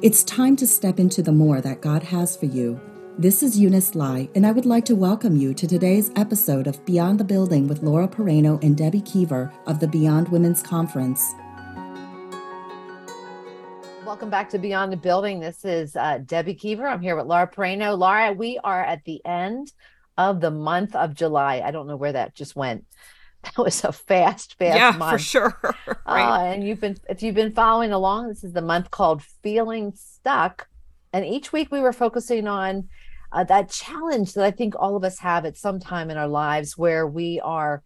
It's time to step into the more that God has for you. This is Eunice Lai, and I would like to welcome you to today's episode of Beyond the Building with Laura Pereno and Debbie Keever of the Beyond Women's Conference. Welcome back to Beyond the Building. This is uh, Debbie Keever. I'm here with Laura Pereno. Laura, we are at the end of the month of July. I don't know where that just went. That was a fast, fast yeah, month. for sure. right. Uh, and you've been, if you've been following along, this is the month called Feeling Stuck. And each week we were focusing on uh, that challenge that I think all of us have at some time in our lives where we are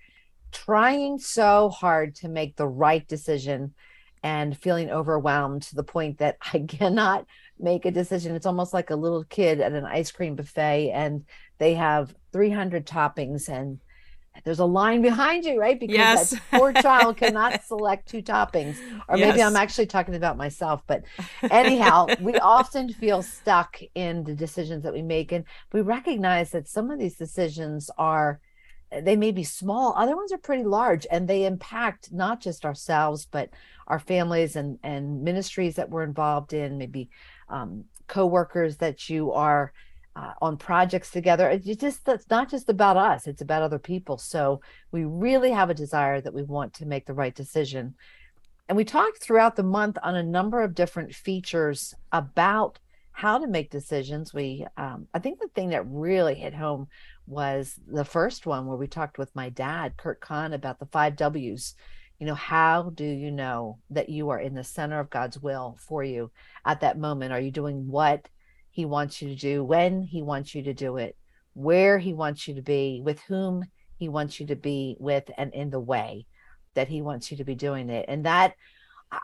trying so hard to make the right decision and feeling overwhelmed to the point that I cannot make a decision. It's almost like a little kid at an ice cream buffet and they have 300 toppings and there's a line behind you, right? Because yes. that poor child cannot select two toppings. Or yes. maybe I'm actually talking about myself. But anyhow, we often feel stuck in the decisions that we make. And we recognize that some of these decisions are, they may be small, other ones are pretty large, and they impact not just ourselves, but our families and, and ministries that we're involved in, maybe um, co-workers that you are uh, on projects together. It's just that's not just about us; it's about other people. So we really have a desire that we want to make the right decision. And we talked throughout the month on a number of different features about how to make decisions. We, um, I think, the thing that really hit home was the first one where we talked with my dad, Kurt Kahn, about the five W's. You know, how do you know that you are in the center of God's will for you at that moment? Are you doing what he wants you to do, when he wants you to do it, where he wants you to be, with whom he wants you to be with, and in the way that he wants you to be doing it. And that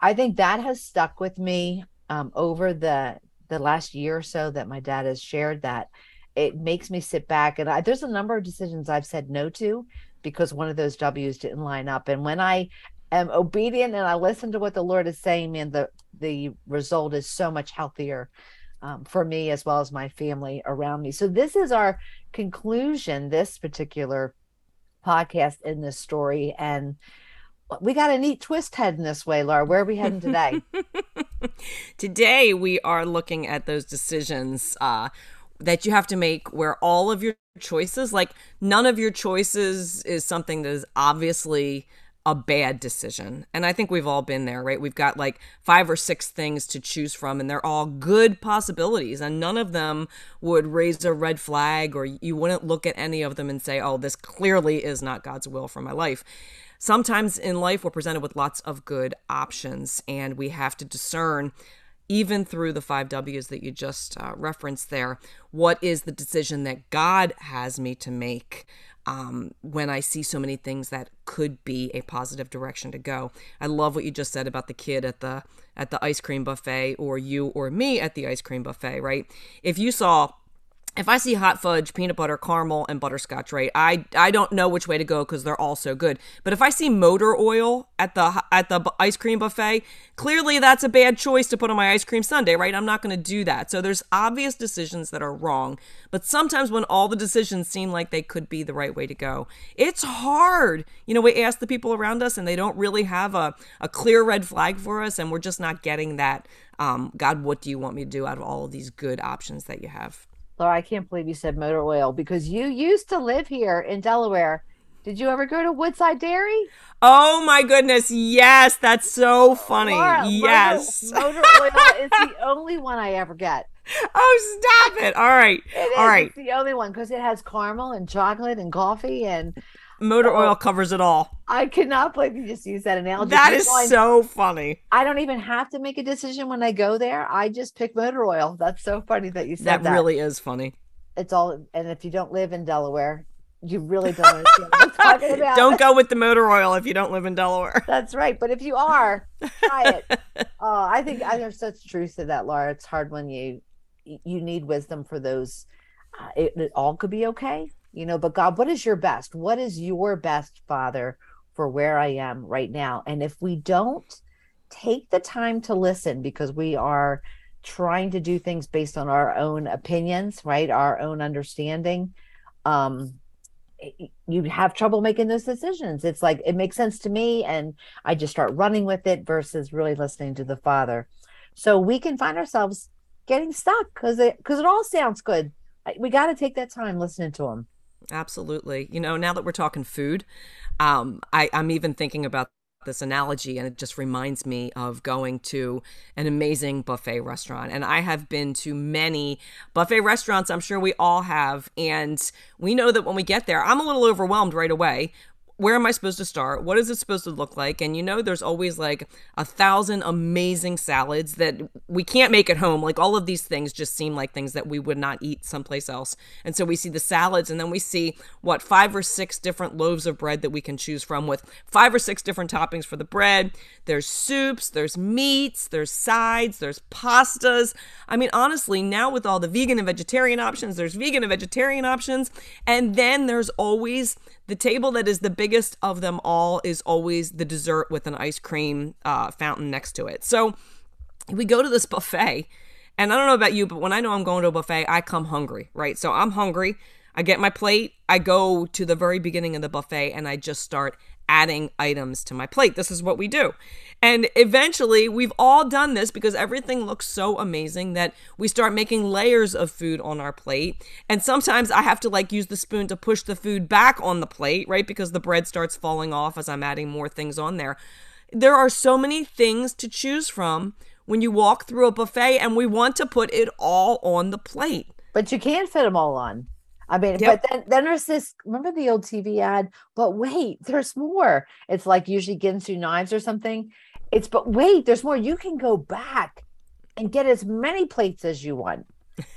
I think that has stuck with me um, over the the last year or so that my dad has shared that it makes me sit back and I, there's a number of decisions I've said no to because one of those W's didn't line up. And when I am obedient and I listen to what the Lord is saying, man, the the result is so much healthier um, for me as well as my family around me. So this is our conclusion, this particular podcast in this story. And we got a neat twist heading this way, Laura. Where are we heading today? today we are looking at those decisions uh, that you have to make where all of your choices, like none of your choices is something that is obviously a bad decision. And I think we've all been there, right? We've got like five or six things to choose from, and they're all good possibilities. And none of them would raise a red flag, or you wouldn't look at any of them and say, oh, this clearly is not God's will for my life. Sometimes in life, we're presented with lots of good options, and we have to discern even through the five W's that you just uh, referenced there, what is the decision that God has me to make? um, when I see so many things that could be a positive direction to go. I love what you just said about the kid at the at the ice cream buffet, or you or me at the ice cream buffet, right? If you saw if I see hot fudge, peanut butter, caramel, and butterscotch, right? I I don't know which way to go because they're all so good. But if I see motor oil at the at the ice cream buffet, clearly that's a bad choice to put on my ice cream sundae, right? I'm not going to do that. So there's obvious decisions that are wrong. But sometimes when all the decisions seem like they could be the right way to go, it's hard. You know, we ask the people around us, and they don't really have a a clear red flag for us, and we're just not getting that. Um, God, what do you want me to do out of all of these good options that you have? Laura, I can't believe you said motor oil because you used to live here in Delaware. Did you ever go to Woodside Dairy? Oh my goodness, yes, that's so funny. Laura, yes. Motor, motor oil is the only one I ever get. Oh, stop it. All right. It All right. It's the only one because it has caramel and chocolate and coffee and motor oil covers it all. I cannot believe you just used that analogy. That is going, so funny. I don't even have to make a decision when I go there. I just pick motor oil. That's so funny that you said that. That really is funny. It's all, and if you don't live in Delaware, you really don't understand what I'm talking about. don't go with the motor oil if you don't live in Delaware. That's right. But if you are, try it. Oh, I think I have such truth to that, Laura. It's hard when you you need wisdom for those. Uh, it, it all could be okay you know but god what is your best? What is your best father for where i am right now? And if we don't take the time to listen because we are trying to do things based on our own opinions right? Our own understanding um you have trouble making those decisions. It's like it makes sense to me and i just start running with it versus really listening to the father. So we can find ourselves getting stuck because it because it all sounds good. We got to take that time listening to them. Absolutely. You know, now that we're talking food, um, I, I'm even thinking about this analogy and it just reminds me of going to an amazing buffet restaurant and i have been to many buffet restaurants i'm sure we all have and we know that when we get there i'm a little overwhelmed right away where am I supposed to start? What is it supposed to look like? And you know, there's always like a thousand amazing salads that we can't make at home. Like all of these things just seem like things that we would not eat someplace else. And so we see the salads, and then we see what five or six different loaves of bread that we can choose from with five or six different toppings for the bread. There's soups, there's meats, there's sides, there's pastas. I mean, honestly, now with all the vegan and vegetarian options, there's vegan and vegetarian options. And then there's always the table that is the biggest of them all is always the dessert with an ice cream uh, fountain next to it. So we go to this buffet, and I don't know about you, but when I know I'm going to a buffet, I come hungry, right? So I'm hungry. I get my plate, I go to the very beginning of the buffet, and I just start adding items to my plate. This is what we do. And eventually, we've all done this because everything looks so amazing that we start making layers of food on our plate. And sometimes I have to like use the spoon to push the food back on the plate, right? Because the bread starts falling off as I'm adding more things on there. There are so many things to choose from when you walk through a buffet, and we want to put it all on the plate. But you can't fit them all on. I mean, yep. but then then there's this. Remember the old TV ad? But wait, there's more. It's like usually Ginsu knives or something. It's but wait, there's more. You can go back and get as many plates as you want.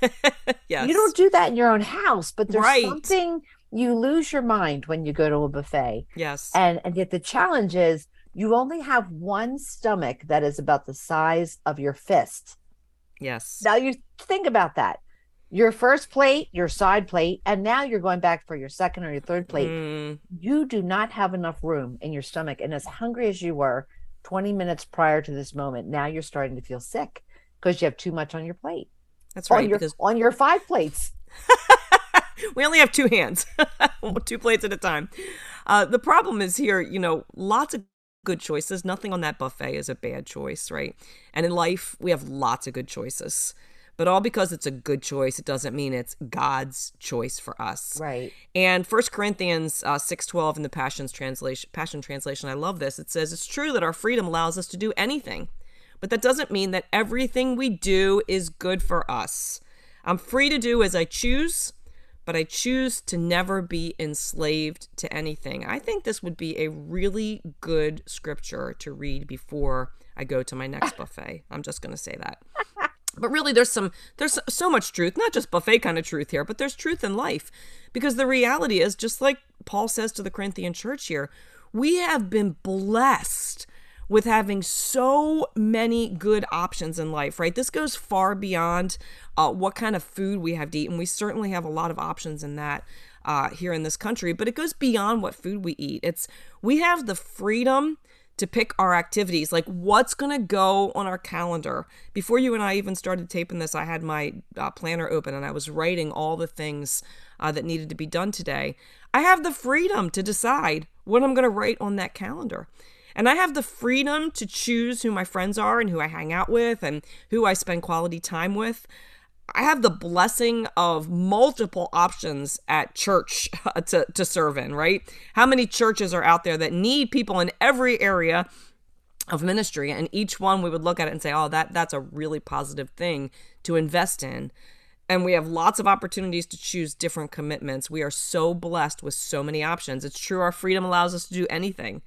yes. You don't do that in your own house, but there's right. something you lose your mind when you go to a buffet. Yes. And and yet the challenge is you only have one stomach that is about the size of your fist. Yes. Now you think about that your first plate, your side plate, and now you're going back for your second or your third plate. Mm. You do not have enough room in your stomach. And as hungry as you were 20 minutes prior to this moment, now you're starting to feel sick because you have too much on your plate. That's right. On your, because... on your five plates. we only have two hands, two plates at a time. Uh, the problem is here, you know, lots of good choices. Nothing on that buffet is a bad choice, right? And in life, we have lots of good choices but all because it's a good choice it doesn't mean it's god's choice for us. Right. And First corinthians uh, 6.12 in the passions translation passion translation i love this. It says it's true that our freedom allows us to do anything but that doesn't mean that everything we do is good for us. I'm free to do as i choose but I choose to never be enslaved to anything. I think this would be a really good scripture to read before I go to my next buffet. I'm just going to say that but really there's some there's so much truth not just buffet kind of truth here but there's truth in life. Because the reality is just like paul says to the corinthian church here we have been blessed with having so many good options in life right? This goes far beyond uh, what kind of food we have to eat and we certainly have a lot of options in that uh, here in this country but it goes beyond what food we eat. It's we have the freedom to pick our activities, like what's going to go on our calendar. Before you and I even started taping this, I had my uh, planner open and I was writing all the things uh, that needed to be done today. I have the freedom to decide what I'm going to write on that calendar. And I have the freedom to choose who my friends are and who I hang out with and who I spend quality time with. I have the blessing of multiple options at church uh, to, to serve in, right? How many churches are out there that need people in every area of ministry? And each one we would look at it and say, oh, that that's a really positive thing to invest in. And we have lots of opportunities to choose different commitments. We are so blessed with so many options. It's true our freedom allows us to do anything.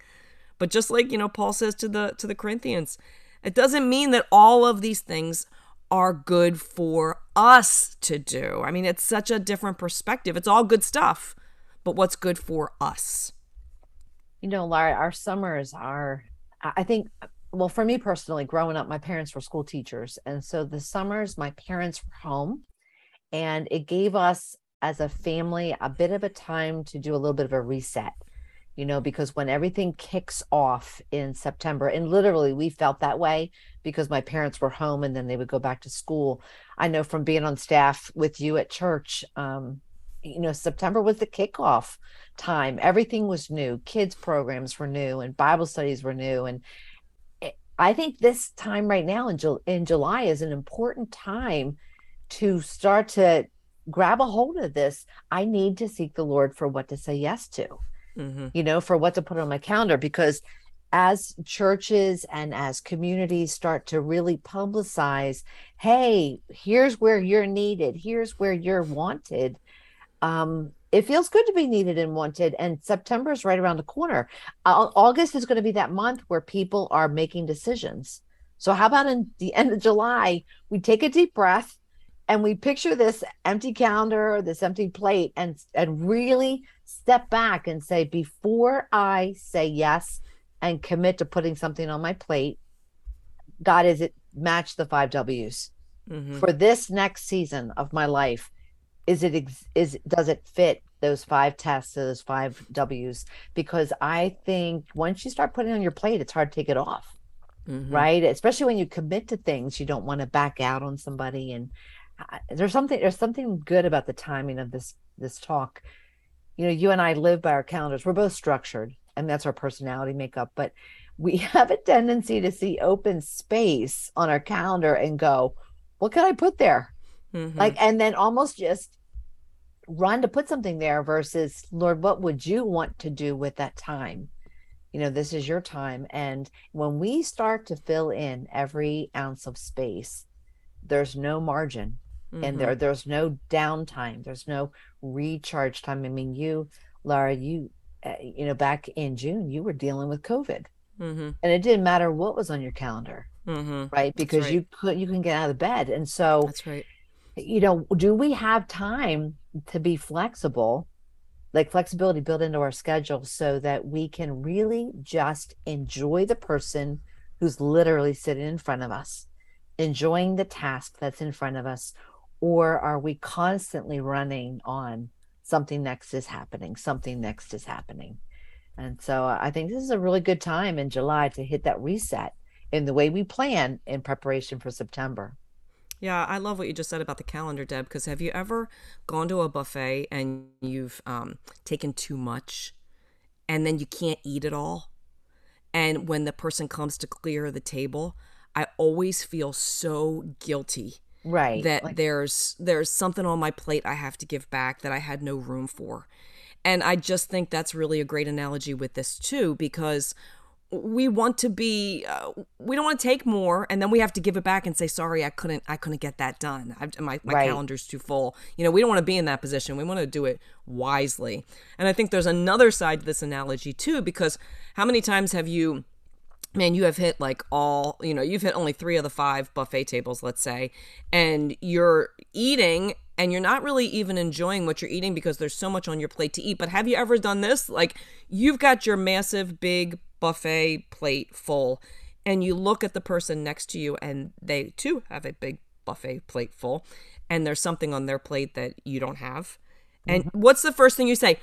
But just like, you know, Paul says to the to the Corinthians, it doesn't mean that all of these things are good for us to do. I mean, it's such a different perspective. It's all good stuff, but what's good for us? You know, Laura, our summers are, I think, well, for me personally, growing up, my parents were school teachers. And so the summers, my parents were home, and it gave us as a family a bit of a time to do a little bit of a reset you know, because when everything kicks off in September, and literally we felt that way because my parents were home and then they would go back to school. I know from being on staff with you at church, um, you know, September was the kickoff time. Everything was new. Kids programs were new and Bible studies were new. And I think this time right now in, Ju- in July is an important time to start to grab a hold of this. I need to seek the Lord for what to say yes to, mm-hmm. you know, for what to put on my calendar because as churches and as communities start to really publicize, hey, here's where you're needed, here's where you're wanted. Um, it feels good to be needed and wanted. And September is right around the corner. August is going to be that month where people are making decisions. So, how about in the end of July, we take a deep breath and we picture this empty calendar, this empty plate, and and really step back and say, before I say yes, and commit to putting something on my plate, God, is it match the five W's mm-hmm. for this next season of my life? Is it ex- is does it fit those five tests, those five W's? Because I think once you start putting on your plate, it's hard to take it off, mm-hmm. right? Especially when you commit to things, you don't want to back out on somebody. And there's something there's something good about the timing of this this talk. You know, you and I live by our calendars. We're both structured and that's our personality makeup but we have a tendency to see open space on our calendar and go what can i put there mm-hmm. like and then almost just run to put something there versus lord what would you want to do with that time you know this is your time and when we start to fill in every ounce of space there's no margin mm-hmm. and there there's no downtime there's no recharge time i mean you laura you uh, you know, back in June, you were dealing with COVID, mm-hmm. and it didn't matter what was on your calendar, mm-hmm. right? Because right. you could you can get out of bed, and so that's right. You know, do we have time to be flexible, like flexibility built into our schedule, so that we can really just enjoy the person who's literally sitting in front of us, enjoying the task that's in front of us, or are we constantly running on? something next is happening, something next is happening. And so I think this is a really good time in July to hit that reset in the way we plan in preparation for September. Yeah, I love what you just said about the calendar, Deb, because have you ever gone to a buffet and you've um, taken too much and then you can't eat it all? And when the person comes to clear the table, I always feel so guilty right that like, there's there's something on my plate i have to give back that i had no room for. And i just think that's really a great analogy with this too because we want to be uh, we don't want to take more and then we have to give it back and say sorry i couldn't i couldn't get that done. I, my, my right. calendar's too full. You know we don't want to be in that position. We want to do it wisely. And i think there's another side to this analogy too because how many times have you man, you have hit like all, you know, you've hit only three of the five buffet tables, let's say, and you're eating and you're not really even enjoying what you're eating because there's so much on your plate to eat. But have you ever done this? Like, you've got your massive, big buffet plate full, and you look at the person next to you, and they too have a big buffet plate full, and there's something on their plate that you don't have. And mm-hmm. what's the first thing you say?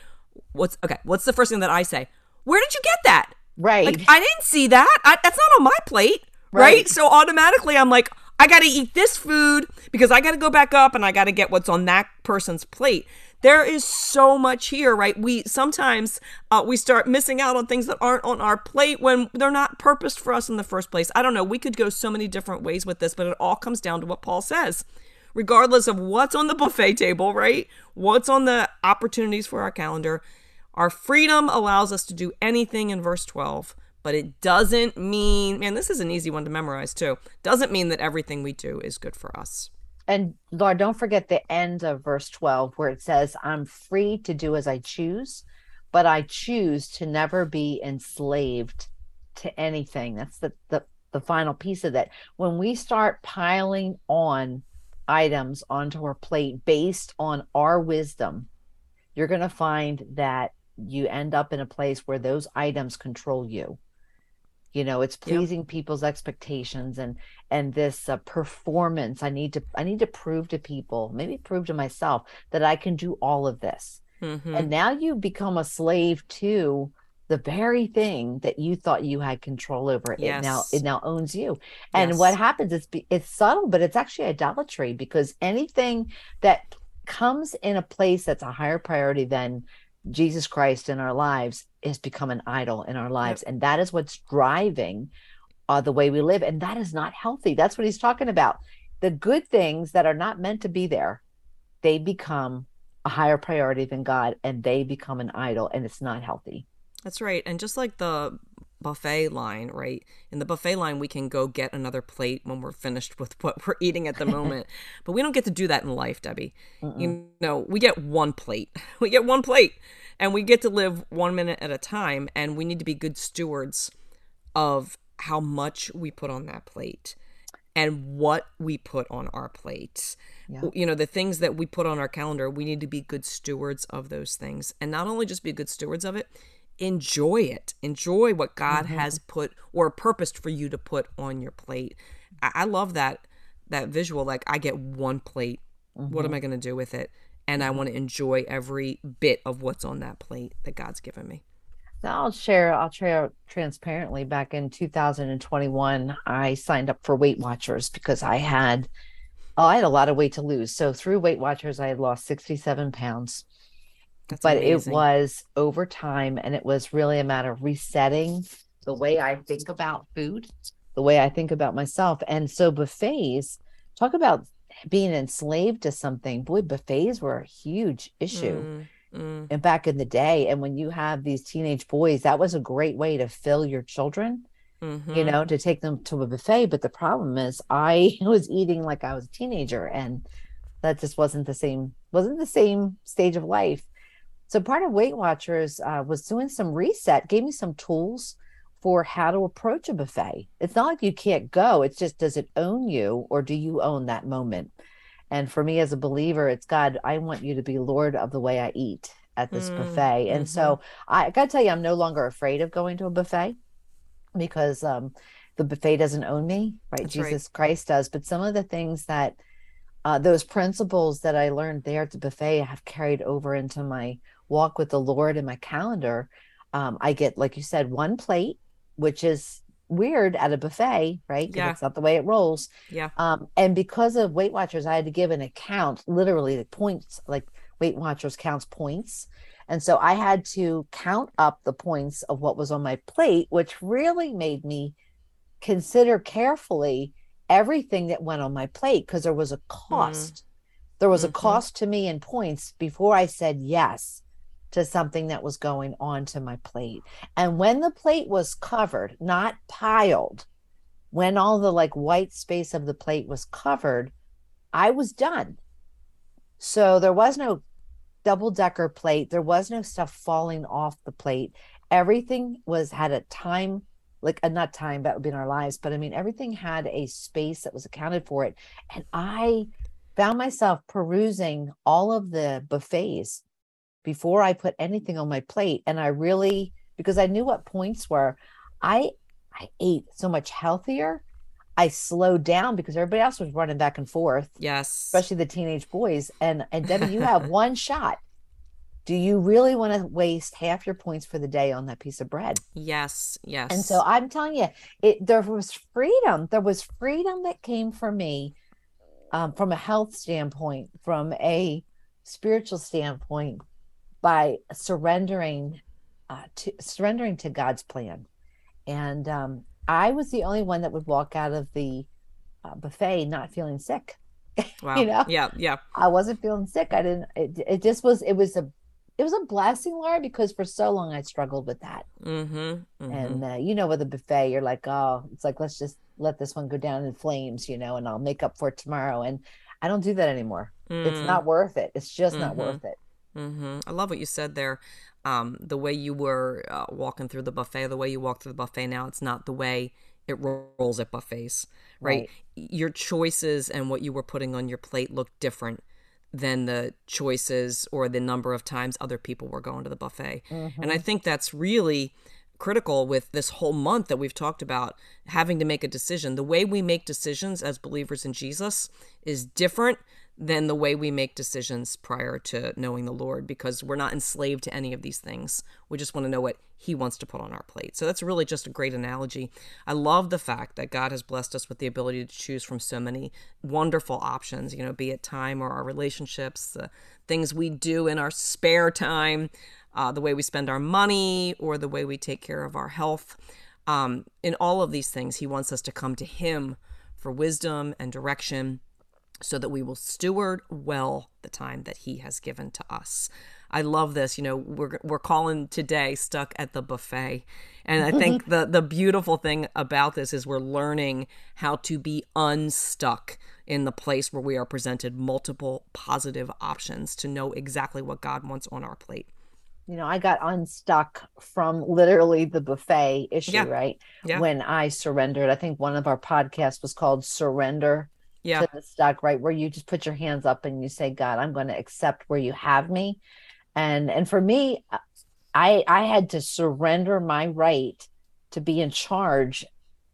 What's okay? What's the first thing that I say? Where did you get that? Right. Like, I didn't see that. I, that's not on my plate. Right. right. So automatically I'm like, I got to eat this food because I got to go back up and I got to get what's on that person's plate. There is so much here, right? We sometimes uh, we start missing out on things that aren't on our plate when they're not purposed for us in the first place. I don't know. We could go so many different ways with this, but it all comes down to what Paul says. Regardless of what's on the buffet table, right? What's on the opportunities for our calendar, our freedom allows us to do anything in verse 12, but it doesn't mean, man, this is an easy one to memorize too. Doesn't mean that everything we do is good for us. And Lord, don't forget the end of verse 12 where it says, I'm free to do as I choose, but I choose to never be enslaved to anything. That's the, the, the final piece of that. When we start piling on items onto our plate based on our wisdom, you're going to find that you end up in a place where those items control you you know it's pleasing yep. people's expectations and and this uh, performance i need to i need to prove to people maybe prove to myself that i can do all of this mm-hmm. and now you become a slave to the very thing that you thought you had control over yes. it now it now owns you and yes. what happens is it's subtle but it's actually idolatry because anything that comes in a place that's a higher priority than Jesus Christ in our lives has become an idol in our lives. Yep. And that is what's driving uh, the way we live. And that is not healthy. That's what he's talking about. The good things that are not meant to be there, they become a higher priority than God and they become an idol and it's not healthy. That's right. And just like the buffet line, right? In the buffet line, we can go get another plate when we're finished with what we're eating at the moment. but we don't get to do that in life, Debbie. You know, we get one plate. We get one plate and we get to live one minute at a time. And we need to be good stewards of how much we put on that plate and what we put on our plate. Yeah. You know, the things that we put on our calendar, we need to be good stewards of those things. And not only just be good stewards of it, enjoy it. Enjoy what God mm-hmm. has put or purposed for you to put on your plate. I, I love that that visual. Like I get one plate. Mm-hmm. What am mm-hmm. I going to do with it? And I want to enjoy every bit of what's on that plate that God's given me. Now I'll share. I'll share transparently. Back in 2021, I signed up for Weight Watchers because I had, oh, I had a lot of weight to lose. So through Weight Watchers, I had lost 67 pounds. That's but amazing. it was over time and it was really a matter of resetting the way I think about food, the way I think about myself. And so buffets, talk about being enslaved to something. Boy, buffets were a huge issue. Mm, mm. And back in the day, and when you have these teenage boys, that was a great way to fill your children. Mm-hmm. You know, to take them to a buffet. But the problem is, I was eating like I was a teenager, and that just wasn't the same wasn't the same stage of life so part of Weight Watchers uh, was doing some reset, gave me some tools for how to approach a buffet. It's not like you can't go. It's just does it own you or do you own that moment? And for me as a believer, it's God, I want you to be Lord of the way I eat at this mm, buffet. And mm-hmm. so I, I got to tell you, I'm no longer afraid of going to a buffet because um, the buffet doesn't own me, right? That's Jesus right. Christ does. But some of the things that uh, those principles that I learned there at the buffet have carried over into my walk with the Lord in my calendar, um, I get, like you said, one plate, which is weird at a buffet, right? Yeah. It's not the way it rolls. Yeah. Um, and because of Weight Watchers, I had to give an account, literally the points, like Weight Watchers counts points. And so I had to count up the points of what was on my plate, which really made me consider carefully everything that went on my plate because there was a cost. Mm. There was mm-hmm. a cost to me in points before I said yes to something that was going onto my plate. And when the plate was covered, not piled, when all the like white space of the plate was covered, I was done. So there was no double decker plate, there was no stuff falling off the plate. Everything was had a time like a not time that would be in our lives, but I mean everything had a space that was accounted for it. And I found myself perusing all of the buffets before I put anything on my plate. And I really, because I knew what points were, I I ate so much healthier. I slowed down because everybody else was running back and forth. Yes. Especially the teenage boys. And and Debbie, you have one shot. Do you really want to waste half your points for the day on that piece of bread? Yes, yes. And so I'm telling you, it there was freedom. There was freedom that came for me um, from a health standpoint, from a spiritual standpoint, by surrendering uh, to surrendering to God's plan. And um, I was the only one that would walk out of the uh, buffet not feeling sick. Wow. you know? Yeah, yeah. I wasn't feeling sick. I didn't. It, it just was. It was a. It was a blessing, Laura, because for so long I struggled with that. Mm-hmm, mm-hmm. And uh, you know, with a buffet, you're like, oh, it's like let's just let this one go down in flames, you know, and I'll make up for it tomorrow. And I don't do that anymore. Mm. It's not worth it. It's just mm-hmm. not worth it. Mm-hmm. I love what you said there. Um, the way you were uh, walking through the buffet, the way you walk through the buffet now, it's not the way it rolls at buffets, right? right? Your choices and what you were putting on your plate look different than the choices or the number of times other people were going to the buffet. Mm-hmm. And I mm-hmm. think that's really critical with this whole month that we've talked about having to make a decision. The way we make decisions as believers in Jesus is different than the way we make decisions prior to knowing the Lord because we're not enslaved to any of these things. We just want to know what He wants to put on our plate. So that's really just a great analogy. I love the fact that God has blessed us with the ability to choose from so many wonderful options, you know, be it time or our relationships, the things we do in our spare time, uh, the way we spend our money, or the way we take care of our health. Um, in all of these things, He wants us to come to Him for wisdom and direction so that we will steward well the time that He has given to us. I love this. You know, we're we're calling today stuck at the buffet. And I think the the beautiful thing about this is we're learning how to be unstuck in the place where we are presented multiple positive options to know exactly what God wants on our plate. You know, I got unstuck from literally the buffet issue, yeah. right? Yeah. When I surrendered. I think one of our podcasts was called Surrender yeah. to the Stuck, right? Where you just put your hands up and you say, God, I'm going to accept where you have me and and for me i i had to surrender my right to be in charge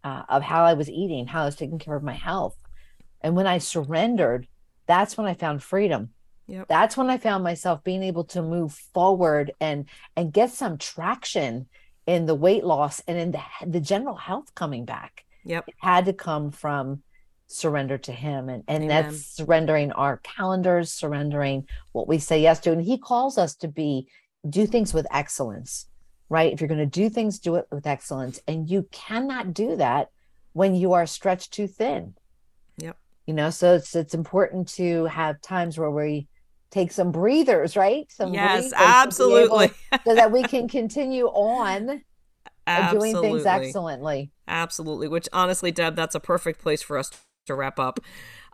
uh, of how i was eating how i was taking care of my health and when i surrendered that's when i found freedom yep. that's when i found myself being able to move forward and and get some traction in the weight loss and in the, the general health coming back yep it had to come from surrender to him. And and Amen. that's surrendering our calendars surrendering what we say yes to. And he calls us to be do things with excellence right? If you're going to do things do it with excellence. And you cannot do that when you are stretched too thin. Yep. You know so it's it's important to have times where we take some breathers right? Some yes absolutely. so that we can continue on doing things excellently. Absolutely. Which honestly deb that's a perfect place for us to wrap up.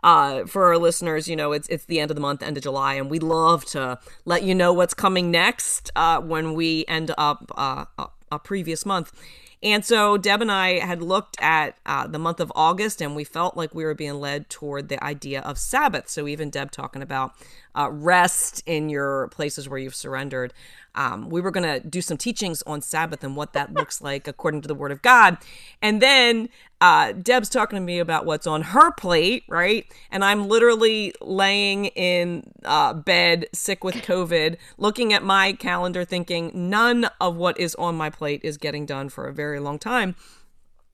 Uh, for our listeners, you know, it's it's the end of the month, end of July, and we love to let you know what's coming next uh, when we end up uh, a, a previous month. And so Deb and I had looked at uh, the month of August and we felt like we were being led toward the idea of Sabbath. So even Deb talking about uh, rest in your places where you've surrendered. Um, we were going to do some teachings on Sabbath and what that looks like according to the Word of God. And then uh, Deb's talking to me about what's on her plate, right? And I'm literally laying in uh, bed, sick with COVID, looking at my calendar, thinking none of what is on my plate is getting done for a very long time.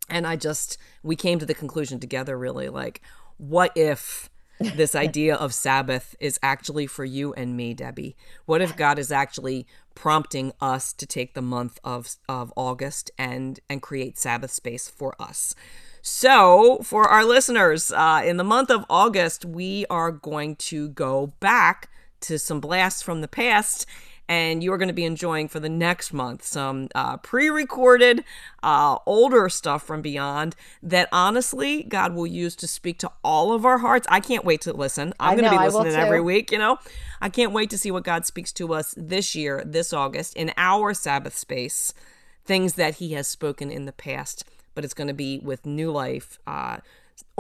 And I just, we came to the conclusion together, really, like, what if this idea of Sabbath is actually for you and me, Debbie? What if God is actually prompting us to take the month of, of August and, and create Sabbath space for us? So, for our listeners, uh, in the month of August, we are going to go back to some blasts from the past and you are going to be enjoying for the next month some uh, pre-recorded uh, older stuff from beyond that honestly god will use to speak to all of our hearts. I can't wait to listen. I'm going to be listening every week you know? I can't wait to see what god speaks to us this year this august in our sabbath space things that he has spoken in the past but it's going to be with new life uh,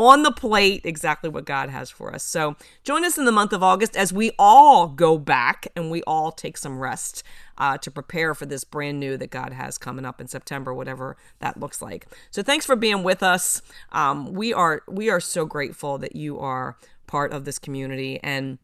on the plate exactly what God has for us. So join us in the month of August as we all go back and we all take some rest uh, to prepare for this brand new that God has coming up in September, whatever that looks like. So thanks for being with us. Um, we are we are so grateful that you are part of this community and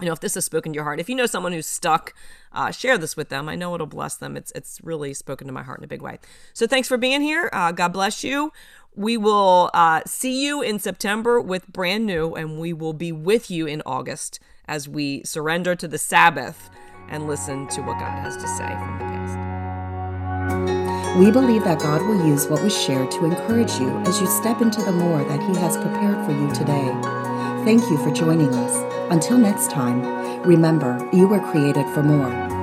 you know if this has spoken to your heart if you know someone who's stuck uh, share this with them i know it'll bless them it's it's really spoken to my heart in a big way so thanks for being here uh, god bless you we will uh, see you in September with brand new, and we will be with you in August as we surrender to the Sabbath and listen to what God has to say from the past. We believe that God will use what was shared to encourage you as you step into the more that He has prepared for you today. Thank you for joining us. Until next time, remember, you were created for more.